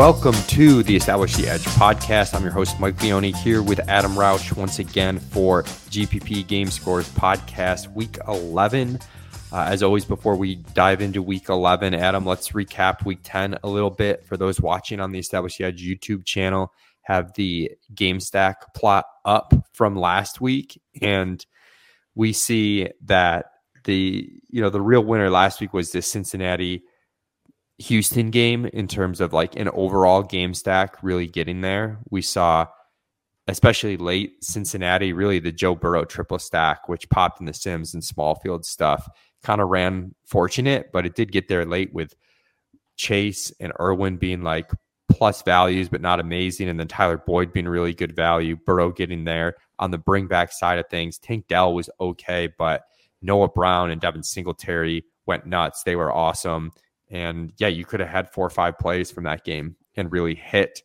Welcome to the Establish the Edge podcast. I'm your host, Mike Leone, here with Adam Rauch once again for GPP Game Scores podcast, week 11. Uh, as always, before we dive into week 11, Adam, let's recap week 10 a little bit. For those watching on the Establish the Edge YouTube channel, have the game stack plot up from last week. And we see that the, you know, the real winner last week was the Cincinnati Houston game in terms of like an overall game stack really getting there. We saw, especially late Cincinnati, really the Joe Burrow triple stack, which popped in the Sims and small field stuff, kind of ran fortunate, but it did get there late with Chase and Irwin being like plus values, but not amazing. And then Tyler Boyd being really good value, Burrow getting there on the bring back side of things. Tank Dell was okay, but Noah Brown and Devin Singletary went nuts. They were awesome. And yeah, you could have had four or five plays from that game and really hit.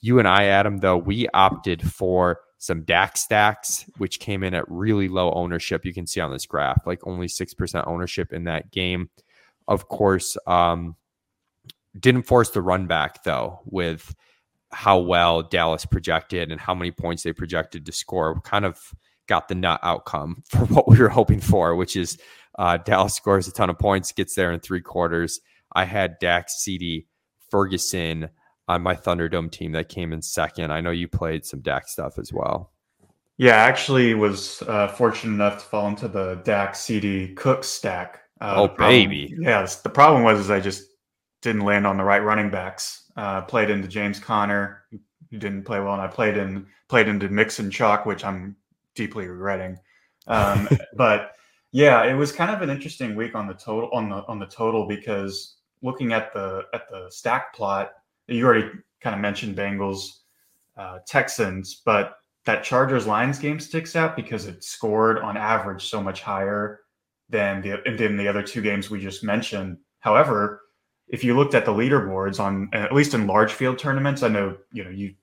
You and I, Adam, though, we opted for some Dak stacks, which came in at really low ownership. You can see on this graph, like only 6% ownership in that game. Of course, um, didn't force the run back, though, with how well Dallas projected and how many points they projected to score. Kind of got the nut outcome for what we were hoping for, which is uh, Dallas scores a ton of points, gets there in three quarters. I had Dax, CD, Ferguson on my Thunderdome team that came in second. I know you played some Dax stuff as well. Yeah, I actually was uh, fortunate enough to fall into the Dax CD Cook stack. Uh, oh, problem, baby. Yeah, the problem was is I just didn't land on the right running backs. Uh, played into James Conner, who didn't play well, and I played in played into Mixon Chalk, which I'm deeply regretting. Um, but yeah, it was kind of an interesting week on the total on the on the total because looking at the at the stack plot, you already kind of mentioned Bengals, uh, Texans, but that Chargers Lions game sticks out because it scored on average so much higher than the than the other two games we just mentioned. However, if you looked at the leaderboards on at least in large field tournaments, I know you know you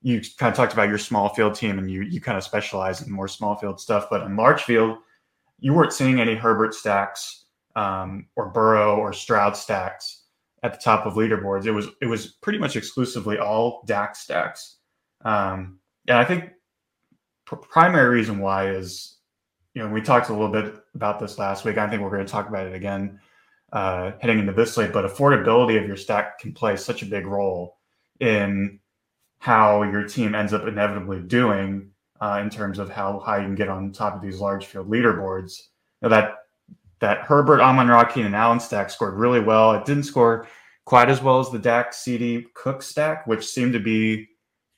you kind of talked about your small field team and you you kind of specialize in more small field stuff, but in large field, you weren't seeing any Herbert stacks um, or Burrow or Stroud stacks at the top of leaderboards. It was it was pretty much exclusively all Dak stacks. Um, and I think pr- primary reason why is, you know, we talked a little bit about this last week. I think we're going to talk about it again uh, heading into this slate. But affordability of your stack can play such a big role in how your team ends up inevitably doing uh, in terms of how high you can get on top of these large field leaderboards. Now that that Herbert, Amon Ra, and Allen stack scored really well. It didn't score quite as well as the Dak CD Cook stack, which seemed to be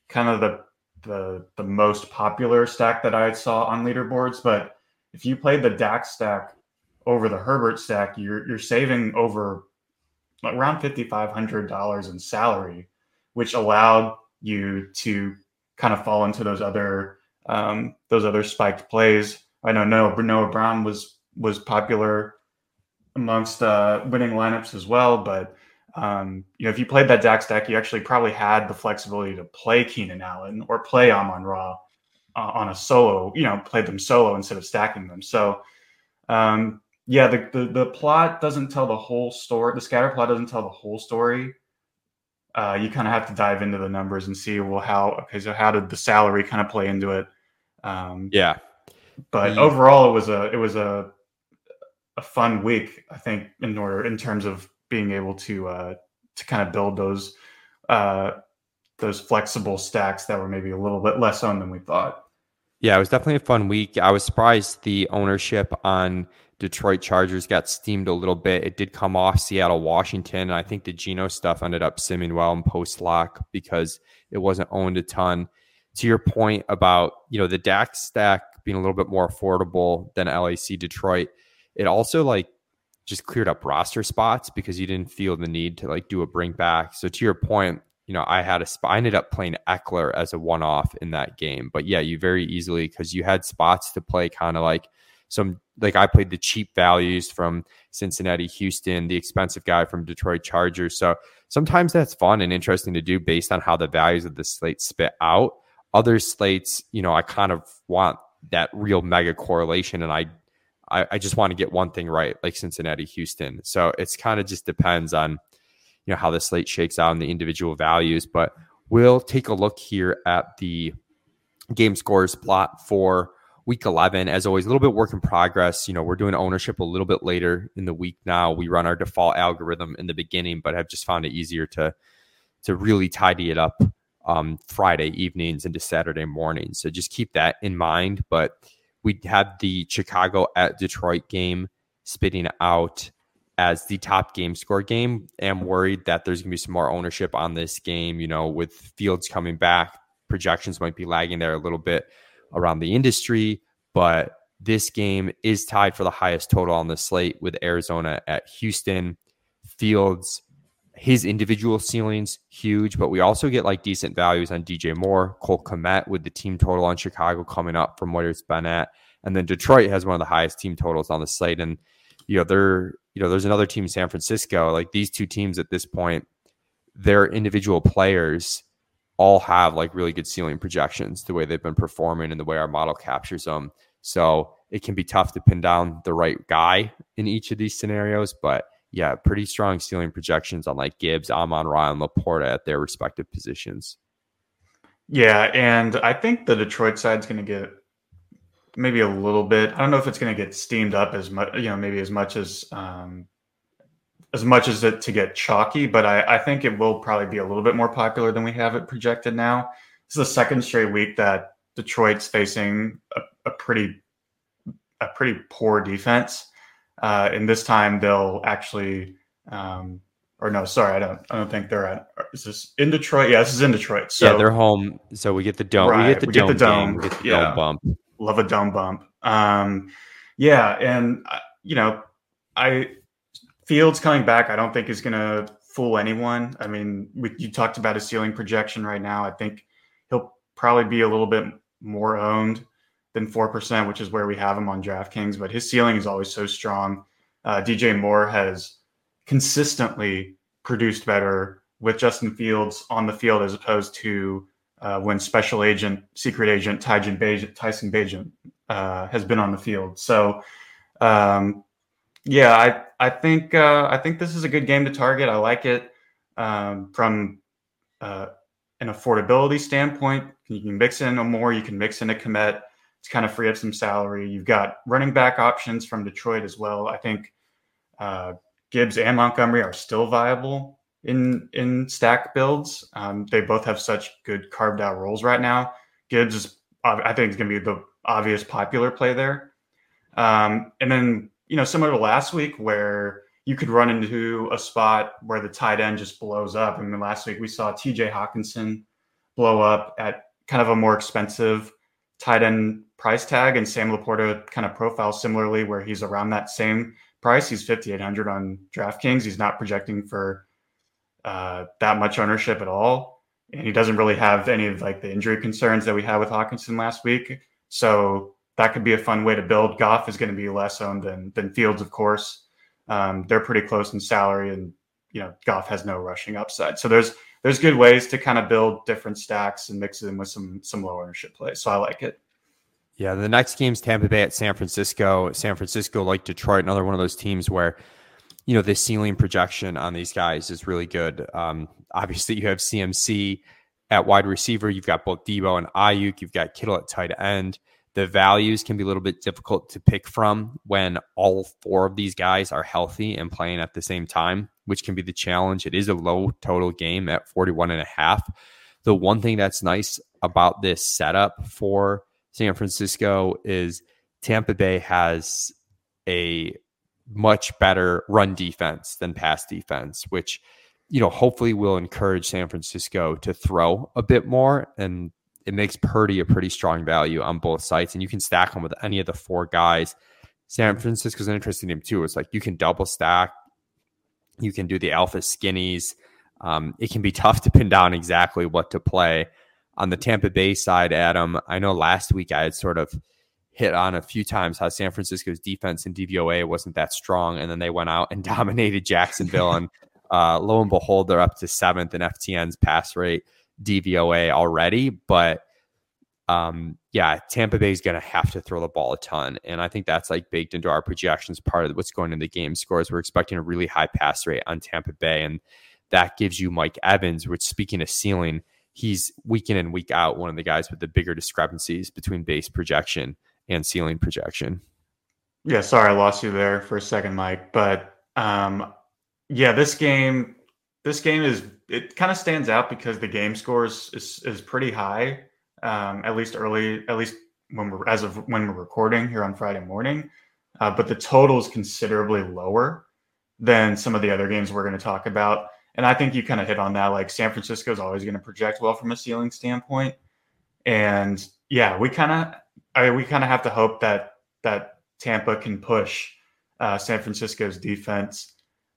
kind of the the the most popular stack that I saw on leaderboards. But if you played the Dak stack over the Herbert stack, you're you're saving over around fifty five hundred dollars in salary, which allowed you to kind of fall into those other um, those other spiked plays. I know Noah, Noah Brown was was popular amongst uh, winning lineups as well. But um, you know, if you played that Dak stack, you actually probably had the flexibility to play Keenan Allen or play Amon Ra uh, on a solo. You know, play them solo instead of stacking them. So um, yeah, the, the, the plot doesn't tell the whole story. The scatter plot doesn't tell the whole story. Uh, you kind of have to dive into the numbers and see well how okay so how did the salary kind of play into it um, yeah but overall it was a it was a a fun week, I think, in order in terms of being able to uh, to kind of build those uh, those flexible stacks that were maybe a little bit less owned than we thought. Yeah, it was definitely a fun week. I was surprised the ownership on Detroit Chargers got steamed a little bit. It did come off Seattle, Washington. And I think the Geno stuff ended up simming well in post lock because it wasn't owned a ton. To your point about, you know, the Dak stack being a little bit more affordable than LAC Detroit, it also like just cleared up roster spots because you didn't feel the need to like do a bring back. So to your point, you know, I had a spot. I ended up playing Ekeler as a one off in that game. But yeah, you very easily because you had spots to play kind of like some like I played the cheap values from Cincinnati, Houston, the expensive guy from Detroit Chargers. So sometimes that's fun and interesting to do based on how the values of the slate spit out. Other slates, you know, I kind of want that real mega correlation and I I, I just want to get one thing right, like Cincinnati, Houston. So it's kind of just depends on, you know how the slate shakes out and the individual values. But we'll take a look here at the game scores plot for week 11 as always a little bit work in progress you know we're doing ownership a little bit later in the week now we run our default algorithm in the beginning but i've just found it easier to to really tidy it up um, friday evenings into saturday mornings so just keep that in mind but we had the chicago at detroit game spitting out as the top game score game am worried that there's going to be some more ownership on this game you know with fields coming back projections might be lagging there a little bit around the industry, but this game is tied for the highest total on the slate with Arizona at Houston. Fields, his individual ceilings huge, but we also get like decent values on DJ Moore, Cole Kmet with the team total on Chicago coming up from where it's been at, and then Detroit has one of the highest team totals on the slate, and you know they're you know there's another team San Francisco. Like these two teams at this point, their individual players all have like really good ceiling projections the way they've been performing and the way our model captures them. So it can be tough to pin down the right guy in each of these scenarios, but yeah, pretty strong ceiling projections on like Gibbs, Amon Ra, and LaPorta at their respective positions. Yeah, and I think the Detroit side's going to get maybe a little bit. I don't know if it's going to get steamed up as much, you know, maybe as much as um, as much as it to get chalky, but I, I think it will probably be a little bit more popular than we have it projected now. This is the second straight week that Detroit's facing a, a pretty a pretty poor defense, uh, and this time they'll actually. Um, or no, sorry, I don't. I don't think they're at. Is this in Detroit? Yeah, this is in Detroit. So yeah, they're home. So we get the dome. Right, we get the, we dome, get the dome. Game, get the yeah. dome bump. Love a dome bump. Um, yeah, and uh, you know, I Fields coming back, I don't think is going to fool anyone. I mean, we, you talked about a ceiling projection right now. I think he'll probably be a little bit more owned than 4%, which is where we have him on DraftKings, but his ceiling is always so strong. Uh, DJ Moore has consistently produced better with Justin Fields on the field as opposed to uh, when special agent, secret agent Tyson Bagent, Tyson Bagent uh, has been on the field. So, um, yeah, I I think uh, I think this is a good game to target. I like it um, from uh, an affordability standpoint. You can mix in a more. You can mix in a Kmet. It's kind of free up some salary. You've got running back options from Detroit as well. I think uh, Gibbs and Montgomery are still viable in in stack builds. Um, they both have such good carved out roles right now. Gibbs is I think is going to be the obvious popular play there. Um, and then you know, similar to last week where you could run into a spot where the tight end just blows up. I mean, last week we saw TJ Hockenson blow up at kind of a more expensive tight end price tag, and Sam LaPorta kind of profile similarly where he's around that same price. He's 5,800 on DraftKings. He's not projecting for uh, that much ownership at all. And he doesn't really have any of like the injury concerns that we had with Hockenson last week. So that could be a fun way to build. Goff is going to be less owned than than Fields, of course. Um, they're pretty close in salary, and you know Goff has no rushing upside. So there's there's good ways to kind of build different stacks and mix them with some some low ownership plays. So I like it. Yeah, the next game's Tampa Bay at San Francisco. San Francisco, like Detroit, another one of those teams where you know the ceiling projection on these guys is really good. Um, obviously, you have CMC at wide receiver. You've got both Deebo and Aiyuk. You've got Kittle at tight end the values can be a little bit difficult to pick from when all four of these guys are healthy and playing at the same time, which can be the challenge. It is a low total game at 41 and a half. The one thing that's nice about this setup for San Francisco is Tampa Bay has a much better run defense than pass defense, which you know hopefully will encourage San Francisco to throw a bit more and it makes Purdy a pretty strong value on both sides, and you can stack him with any of the four guys. San Francisco's an interesting name too. It's like you can double stack, you can do the alpha skinnies. Um, it can be tough to pin down exactly what to play. On the Tampa Bay side, Adam, I know last week I had sort of hit on a few times how San Francisco's defense and DVOA wasn't that strong, and then they went out and dominated Jacksonville, and uh, lo and behold, they're up to seventh in FTN's pass rate. DVOA already, but um, yeah, Tampa Bay is going to have to throw the ball a ton. And I think that's like baked into our projections. Part of what's going in the game scores. We're expecting a really high pass rate on Tampa Bay. And that gives you Mike Evans, which speaking of ceiling, he's week in and week out one of the guys with the bigger discrepancies between base projection and ceiling projection. Yeah, sorry I lost you there for a second, Mike. But um, yeah, this game, this game is it kind of stands out because the game scores is is pretty high. Um, at least early, at least when we're as of when we're recording here on Friday morning. Uh, but the total is considerably lower than some of the other games we're going to talk about. And I think you kind of hit on that. Like San Francisco is always going to project well from a ceiling standpoint, and yeah, we kind of I mean, we kind of have to hope that that Tampa can push uh, San Francisco's defense.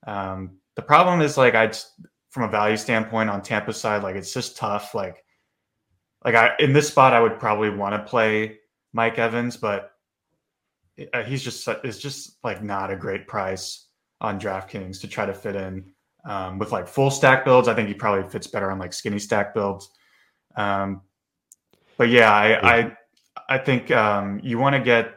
Um, the problem is like I from a value standpoint on Tampa side, like it's just tough. Like like I in this spot, I would probably want to play Mike Evans, but uh, he's just is just like not a great price on DraftKings to try to fit in um, with like full stack builds. I think he probably fits better on like skinny stack builds. Um, but yeah, I I, I think um, you want to get,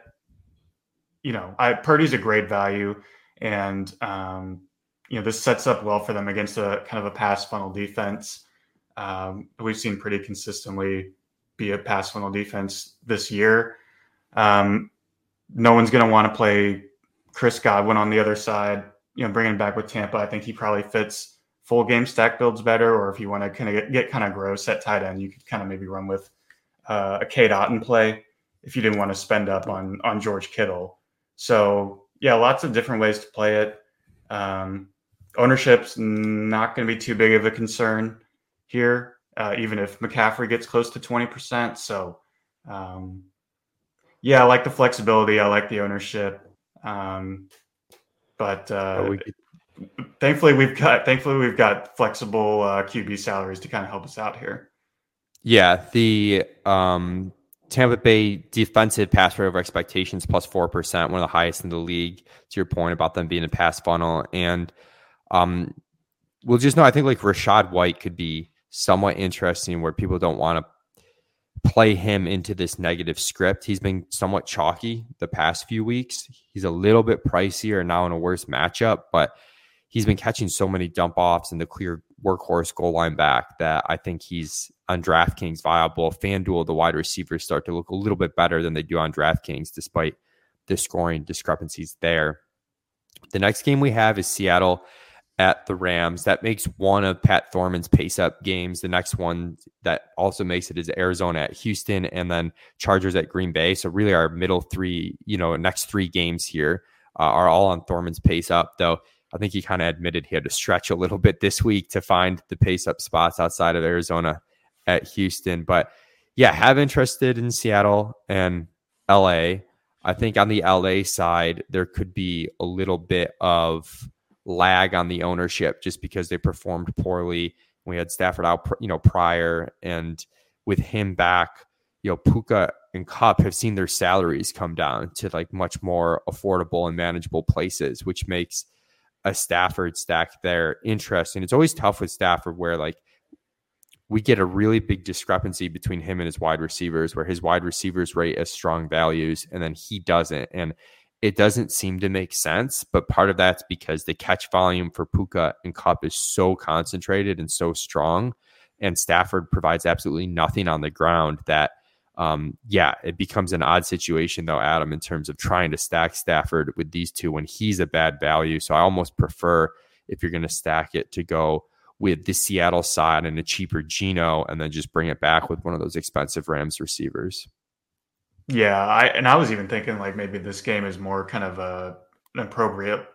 you know, I Purdy's a great value, and um, you know this sets up well for them against a kind of a pass funnel defense. Um, we've seen pretty consistently be a pass funnel defense this year. Um, no one's going to want to play Chris Godwin on the other side. You know, bringing back with Tampa, I think he probably fits full game stack builds better. Or if you want to kind of get, get kind of gross at tight end, you could kind of maybe run with uh, a Cade Otton play if you didn't want to spend up on on George Kittle. So yeah, lots of different ways to play it. Um, ownership's not going to be too big of a concern here, uh, even if McCaffrey gets close to twenty percent. So um, yeah, I like the flexibility. I like the ownership. Um, but uh, we could... thankfully we've got thankfully we've got flexible uh, QB salaries to kind of help us out here. Yeah, the um, Tampa Bay defensive pass rate over expectations plus four percent, one of the highest in the league. To your point about them being a pass funnel, and um, we'll just know. I think like Rachaad White could be somewhat interesting, where people don't want to play him into this negative script. He's been somewhat chalky the past few weeks. He's a little bit pricier now in a worse matchup, but he's been catching so many dump offs and the clear workhorse goal line back that I think he's on DraftKings viable. FanDuel, the wide receivers start to look a little bit better than they do on DraftKings, despite the scoring discrepancies there. The next game we have is Seattle at the Rams. That makes one of Pat Thorman's pace up games. The next one that also makes it is Arizona at Houston and then Chargers at Green Bay. So really our middle three, you know, next three games here uh, are all on Thorman's pace up, though. I think he kind of admitted he had to stretch a little bit this week to find the pace up spots outside of Arizona at Houston. But yeah, have interested in Seattle and LA. I think on the LA side, there could be a little bit of lag on the ownership just because they performed poorly. We had Stafford out, you know, prior, and with him back, you know, Puka and Kupp have seen their salaries come down to like much more affordable and manageable places, which makes a Stafford stack there interesting. It's always tough with Stafford where like we get a really big discrepancy between him and his wide receivers, where his wide receivers rate as strong values and then he doesn't. And it doesn't seem to make sense. But part of that's because the catch volume for Puka and Kupp is so concentrated and so strong. And Stafford provides absolutely nothing on the ground that, um, yeah, it becomes an odd situation, though, Adam, in terms of trying to stack Stafford with these two when he's a bad value. So I almost prefer, if you're going to stack it, to go with the Seattle side and a cheaper Geno and then just bring it back with one of those expensive Rams receivers. Yeah, I and I was even thinking like maybe this game is more kind of a an appropriate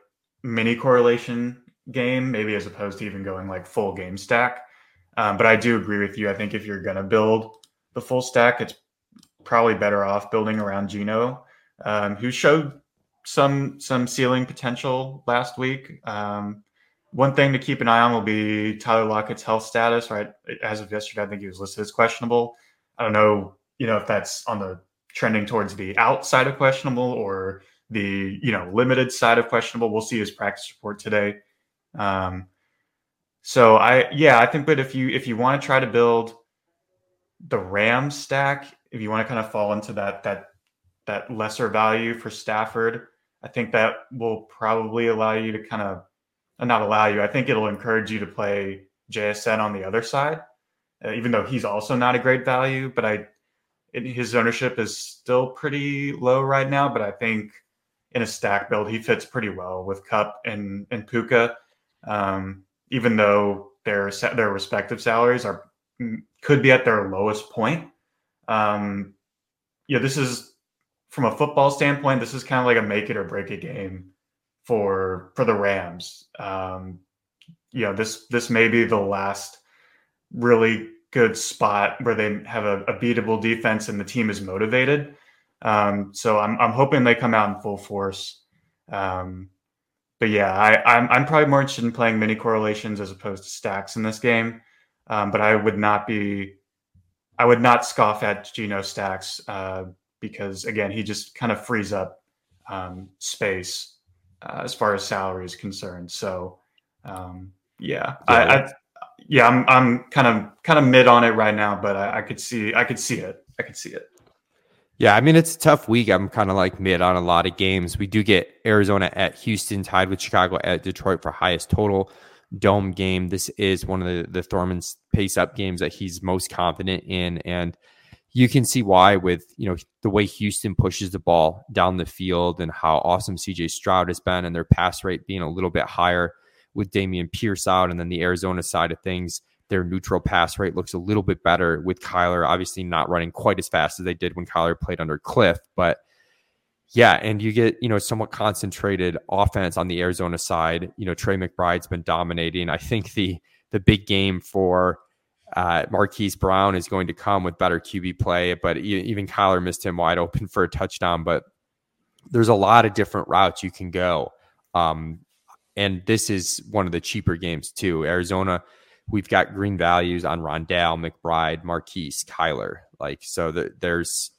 mini correlation game, maybe as opposed to even going like full game stack. Um, but I do agree with you. I think if you're gonna build the full stack, it's probably better off building around Geno, um, who showed some some ceiling potential last week. Um, one thing to keep an eye on will be Tyler Lockett's health status. Right, as of yesterday, I think he was listed as questionable. I don't know, you know, if that's on the trending towards the outside of questionable or the you know limited side of questionable. We'll see his practice report today. Um, so I yeah I think, but if you if you want to try to build the Ram stack, if you want to kind of fall into that that that lesser value for Stafford, I think that will probably allow you to kind of not allow you. I think it'll encourage you to play JSN on the other side, uh, even though he's also not a great value. But I, it, his ownership is still pretty low right now. But I think in a stack build, he fits pretty well with Kupp and and Puka, um, even though their their respective salaries are could be at their lowest point. Um, yeah, this is from a football standpoint. This is kind of like a make it or break it game for for the Rams. Um, you know, this this may be the last really good spot where they have a, a beatable defense and the team is motivated. Um, so I'm I'm hoping they come out in full force. Um, but yeah, I, I'm I'm probably more interested in playing mini correlations as opposed to stacks in this game. Um, but I would not be, I would not scoff at Geno stacks uh, because again, he just kind of frees up um, space uh, as far as salary is concerned. So um, yeah, yeah. I, I, yeah, I'm I'm kind of kind of mid on it right now, but I, I could see I could see it. I could see it. Yeah, I mean it's a tough week. I'm kind of like mid on a lot of games. We do get Arizona at Houston, tied with Chicago at Detroit for highest total dome game. This is one of the the Thorman's pace up games that he's most confident in, and you can see why with you know the way Houston pushes the ball down the field and how awesome CJ Stroud has been, and their pass rate being a little bit higher with Dameon Pierce out, and then the Arizona side of things. Their neutral pass rate looks a little bit better with Kyler, obviously not running quite as fast as they did when Kyler played under Kliff. but yeah, and you get, you know, somewhat concentrated offense on the Arizona side. You know, Trey McBride's been dominating. I think the the big game for uh, Marquise Brown is going to come with better QB play, but even Kyler missed him wide open for a touchdown. But there's a lot of different routes you can go. Um, and this is one of the cheaper games too. Arizona, we've got green values on Rondale, McBride, Marquise, Kyler. Like so, the, there's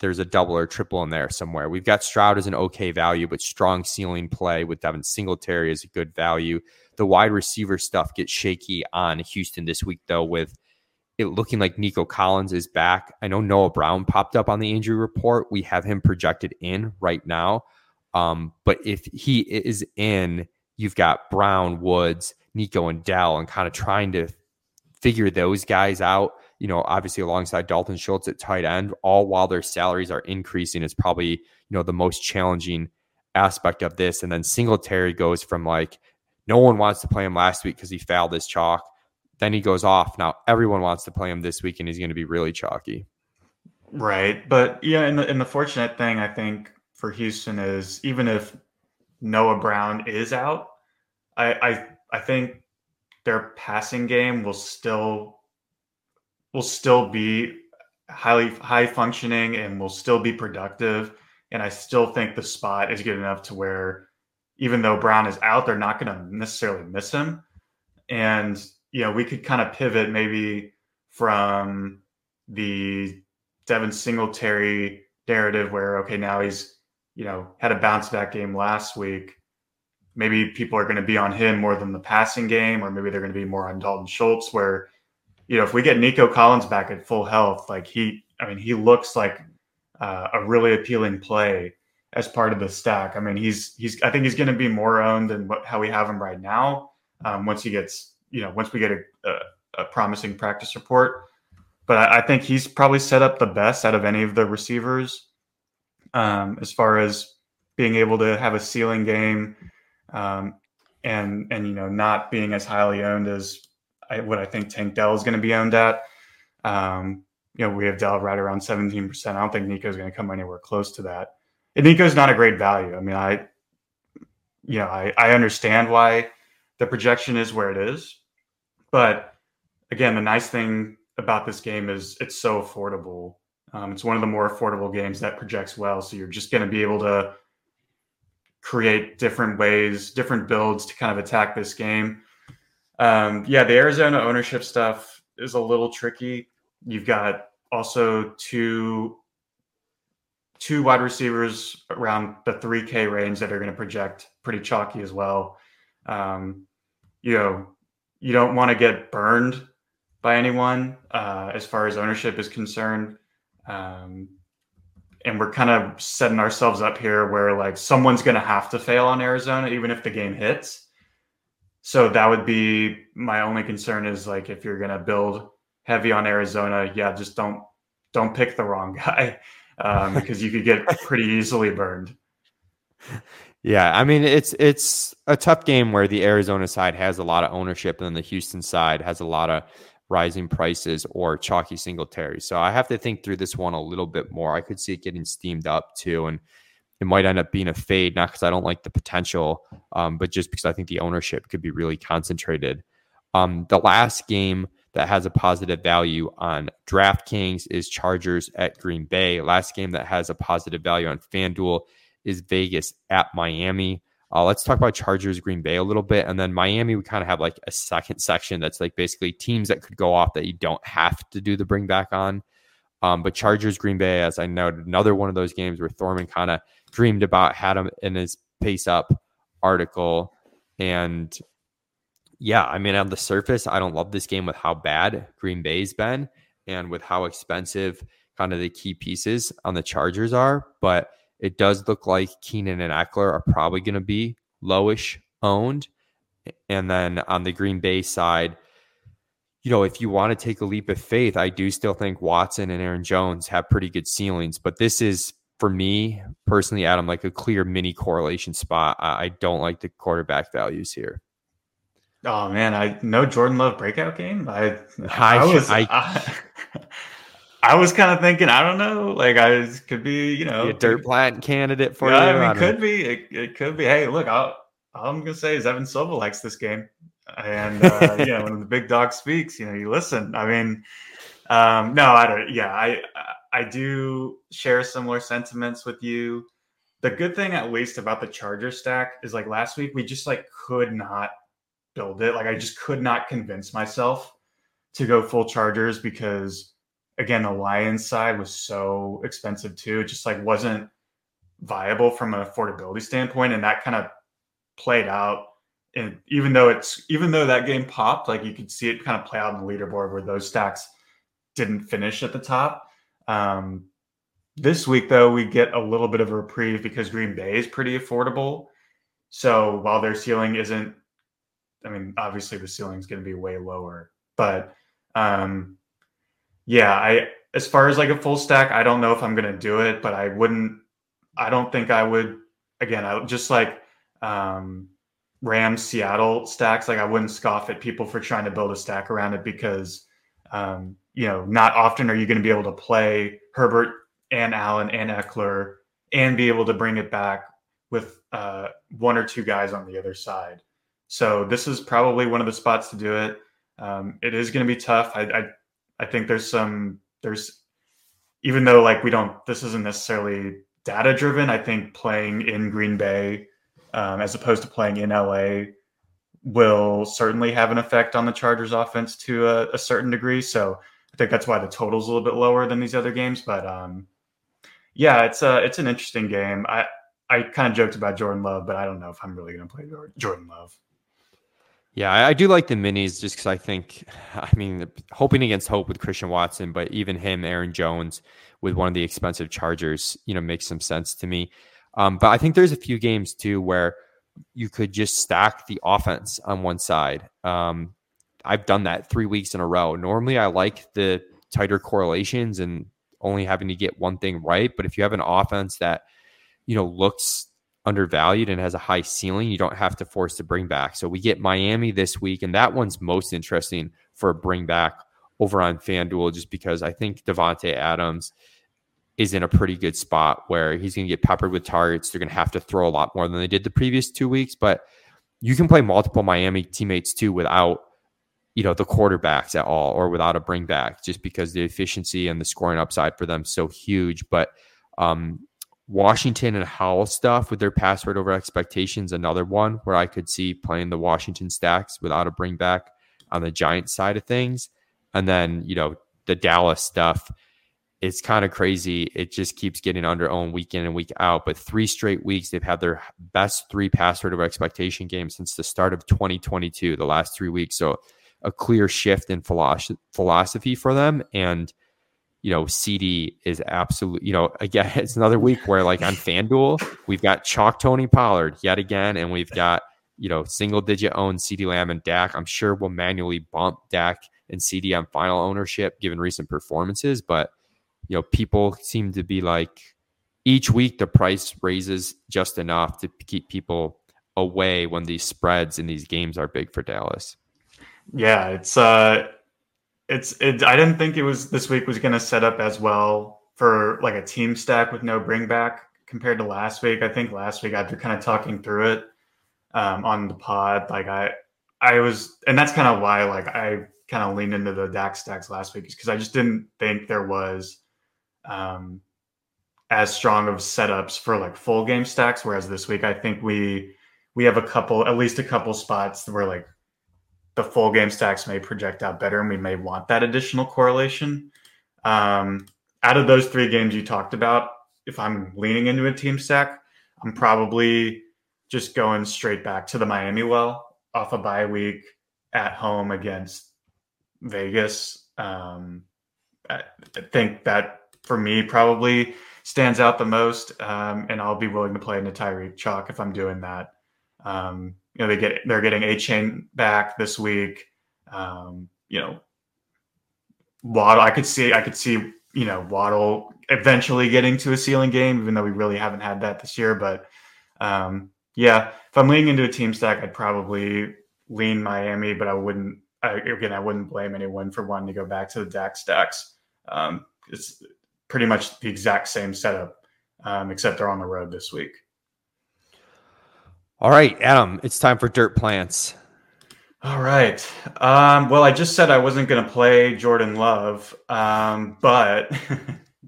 there's a double or triple in there somewhere. We've got Stroud as an okay value, but strong ceiling play with Devin Singletary as a good value. The wide receiver stuff gets shaky on Houston this week, though, with it looking like Nico Collins is back. I know Noah Brown popped up on the injury report. We have him projected in right now. Um, but if he is in, you've got Brown, Woods, Nico, and Dell, and kind of trying to figure those guys out you know, obviously alongside Dalton Schultz at tight end, all while their salaries are increasing is probably, you know, the most challenging aspect of this. And then Singletary goes from like, no one wants to play him last week because he fouled his chalk. Then he goes off. Now everyone wants to play him this week and he's going to be really chalky. Right. But yeah, and the, and the fortunate thing I think for Houston is even if Noah Brown is out, I, I, I think their passing game will still will still be highly high functioning and will still be productive. And I still think the spot is good enough to where even though Brown is out, they're not going to necessarily miss him. And you know, we could kind of pivot maybe from the Devin Singletary narrative where okay, now he's you know had a bounce back game last week. Maybe people are going to be on him more than the passing game, or maybe they're going to be more on Dalton Schultz, where you know, if we get Nico Collins back at full health, like he, I mean, he looks like uh, a really appealing play as part of the stack. I mean, he's he's I think he's going to be more owned than what, how we have him right now. Um, once he gets, you know, once we get a, a, a promising practice report, but I, I, think he's probably set up the best out of any of the receivers um, as far as being able to have a ceiling game um, and and you know not being as highly owned as I, what I think Tank Dell is going to be owned at. Um, you know, we have Dell right around 17%. I don't think Nico is going to come anywhere close to that. And Nico's not a great value. I mean, I, you know, I, I understand why the projection is where it is. But again, the nice thing about this game is it's so affordable. Um, it's one of the more affordable games that projects well. So you're just going to be able to create different ways, different builds to kind of attack this game. Um, yeah, the Arizona ownership stuff is a little tricky. You've got also two two wide receivers around the 3K range that are going to project pretty chalky as well. Um, you know, you don't want to get burned by anyone uh, as far as ownership is concerned. Um, and we're kind of setting ourselves up here where like someone's going to have to fail on Arizona, even if the game hits. so that would be my only concern is like if you're going to build heavy on Arizona, yeah, just don't don't pick the wrong guy um, because you could get pretty easily burned. Yeah, I mean it's it's a tough game where the Arizona side has a lot of ownership and then the Houston side has a lot of rising prices or chalky Singletary. So I have to think through this one a little bit more. I could see it getting steamed up too, and it might end up being a fade, not because I don't like the potential, um, but just because I think the ownership could be really concentrated. Um, the last game that has a positive value on DraftKings is Chargers at Green Bay. Last game that has a positive value on FanDuel is Vegas at Miami. Uh, let's talk about Chargers Green Bay a little bit. And then Miami, we kind of have like a second section that's like basically teams that could go off that you don't have to do the bring back on. Um, but Chargers Green Bay, as I noted, another one of those games where Thorman kind of dreamed about, had him in his pace up article. And yeah, I mean, on the surface, I don't love this game with how bad Green Bay's been and with how expensive kind of the key pieces on the Chargers are. But it does look like Keenan and Ekeler are probably going to be lowish owned. And then on the Green Bay side, you know, if you want to take a leap of faith, I do still think Watson and Aaron Jones have pretty good ceilings. But this is, for me personally, Adam, like a clear mini correlation spot. I, don't like the quarterback values here. Oh man, I no Jordan Love breakout game. I I, I was I, I, I was kind of thinking, I don't know, like I could be, you know, be a dirt plant candidate for yeah, you. I mean, could know. be. It, it, could be. Hey, look, I'll, all I'm gonna say is Evan Silva likes this game, and uh, you know, when the big dog speaks, you know, you listen. I mean, um, no, I don't. Yeah, I I do share similar sentiments with you. The good thing, at least, about the Charger stack is like last week we just like could not build it. Like I just could not convince myself to go full Chargers because again, the Lions side was so expensive too. It just like wasn't viable from an affordability standpoint, and that kind of played out. And even though it's even though that game popped, like you could see it kind of play out in the leaderboard where those stacks didn't finish at the top. Um, this week, though, we get a little bit of a reprieve because Green Bay is pretty affordable. So while their ceiling isn't, I mean, obviously the ceiling is going to be way lower, but um, yeah, I as far as like a full stack, I don't know if I'm gonna do it, but I wouldn't. I don't think I would. Again, I just like um, Rams Seattle stacks. Like I wouldn't scoff at people for trying to build a stack around it because um, you know not often are you going to be able to play Herbert and Allen and Ekeler and be able to bring it back with uh, one or two guys on the other side. So this is probably one of the spots to do it. Um, it is going to be tough. I, I I think there's some there's even though like we don't this isn't necessarily data driven. I think playing in Green Bay um, as opposed to playing in LA will certainly have an effect on the Chargers offense to a, a, certain degree. So I think that's why the total's a little bit lower than these other games. But um, yeah, it's a it's an interesting game. I I kind of joked about Jordan Love, but I don't know if I'm really going to play Jordan Love. Yeah, I, do like the minis just because I think, I mean, hoping against hope with Christian Watson, but even him, Aaron Jones, with one of the expensive Chargers, you know, makes some sense to me. Um, but I think there's a few games too where you could just stack the offense on one side. Um, I've done that three weeks in a row. Normally, I like the tighter correlations and only having to get one thing right. But if you have an offense that, you know, looks undervalued and has a high ceiling, you don't have to force to bring back. So we get Miami this week, and that one's most interesting for a bring back over on FanDuel, just because I think Davante Adams is in a pretty good spot where he's going to get peppered with targets. They're going to have to throw a lot more than they did the previous two weeks, but you can play multiple Miami teammates too without you know the quarterbacks at all or without a bring back just because the efficiency and the scoring upside for them so huge but um Washington and Howell stuff with their pass rate over expectations, another one where I could see playing the Washington stacks without a bring back on the Giants side of things. And then, you know, the Dallas stuff, it's kind of crazy. It just keeps getting under own week in and week out. But three straight weeks, they've had their best three pass rate over expectation games since the start of 2022, the last three weeks. So a clear shift in philosophy for them. And you know, CD is absolute. You know, again, it's another week where like on FanDuel, we've got chalk Tony Pollard yet again, and we've got you know, single digit own CeeDee Lamb and Dak. I'm sure we'll manually bump Dak and CD on final ownership given recent performances, but you know, people seem to be like each week the price raises just enough to keep people away when these spreads in these games are big for Dallas. Yeah, it's uh it's it I didn't think it was this week was going to set up as well for like a team stack with no bring back compared to last week. I think last week after kind of talking through it um on the pod like I I was and that's kind of why like I kind of leaned into the Dak stacks last week because I just didn't think there was um as strong of setups for like full game stacks whereas this week I think we we have a couple, at least a couple spots where like the full game stacks may project out better and we may want that additional correlation. Um, out of those three games you talked about, if I'm leaning into a team stack, I'm probably just going straight back to the Miami well off a bye week at home against Vegas. Um, I think that for me probably stands out the most, um, and I'll be willing to play into Tyreek Chalk if I'm doing that. Um, you know, they get they're getting Achane back this week. Um, you know, Waddle. I could see I could see you know Waddle eventually getting to a ceiling game, even though we really haven't had that this year. But um, yeah, if I'm leaning into a team stack, I'd probably lean Miami, but I wouldn't. I, again, I wouldn't blame anyone for wanting to go back to the Dak stacks. Um, it's pretty much the exact same setup, um, except they're on the road this week. All right, Adam, it's time for dirt plants. All right. Um, well, I just said I wasn't going to play Jordan Love, um, but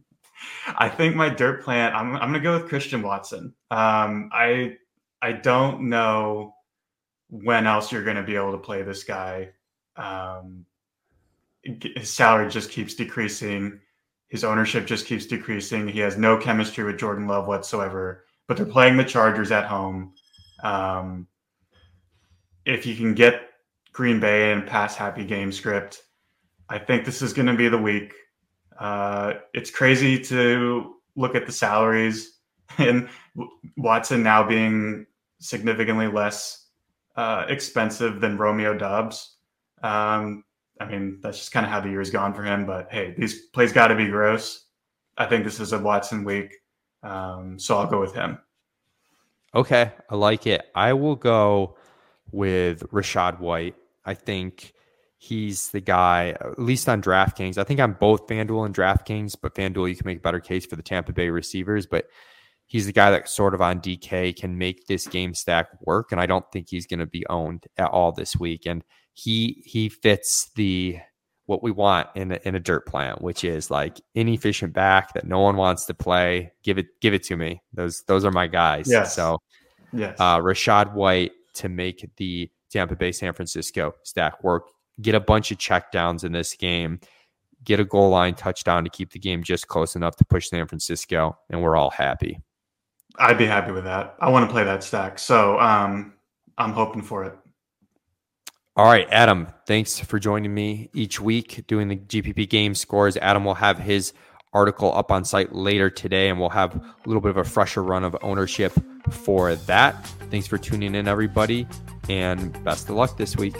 I think my dirt plant. I'm, I'm going to go with Christian Watson. Um, I I don't know when else you're going to be able to play this guy. Um, his salary just keeps decreasing. His ownership just keeps decreasing. He has no chemistry with Jordan Love whatsoever. But they're playing the Chargers at home. Um, if you can get Green Bay and pass happy game script, I think this is going to be the week. Uh, it's crazy to look at the salaries and Watson now being significantly less uh, expensive than Romeo Doubs. Um, I mean, that's just kind of how the year's gone for him. But hey, these plays got to be gross. I think this is a Watson week, um, so I'll go with him. Okay, I like it. I will go with Rachaad White. I think he's the guy, at least on DraftKings. I think I'm both FanDuel and DraftKings, but FanDuel, you can make a better case for the Tampa Bay receivers. But he's the guy that sort of on DK can make this game stack work. And I don't think he's going to be owned at all this week. And he he fits the what we want in a, in a dirt plant, which is like inefficient back that no one wants to play. Give it, give it to me. Those, those are my guys. Yes. So, yes. uh, Rachaad White to make the Tampa Bay San Francisco stack work. Get a bunch of checkdowns in this game. Get a goal line touchdown to keep the game just close enough to push San Francisco, and we're all happy. I'd be happy with that. I want to play that stack, so um, I'm hoping for it. All right, Adam, thanks for joining me each week doing the GPP game scores. Adam will have his article up on site later today, and we'll have a little bit of a fresher run of ownership for that. Thanks for tuning in, everybody, and best of luck this week.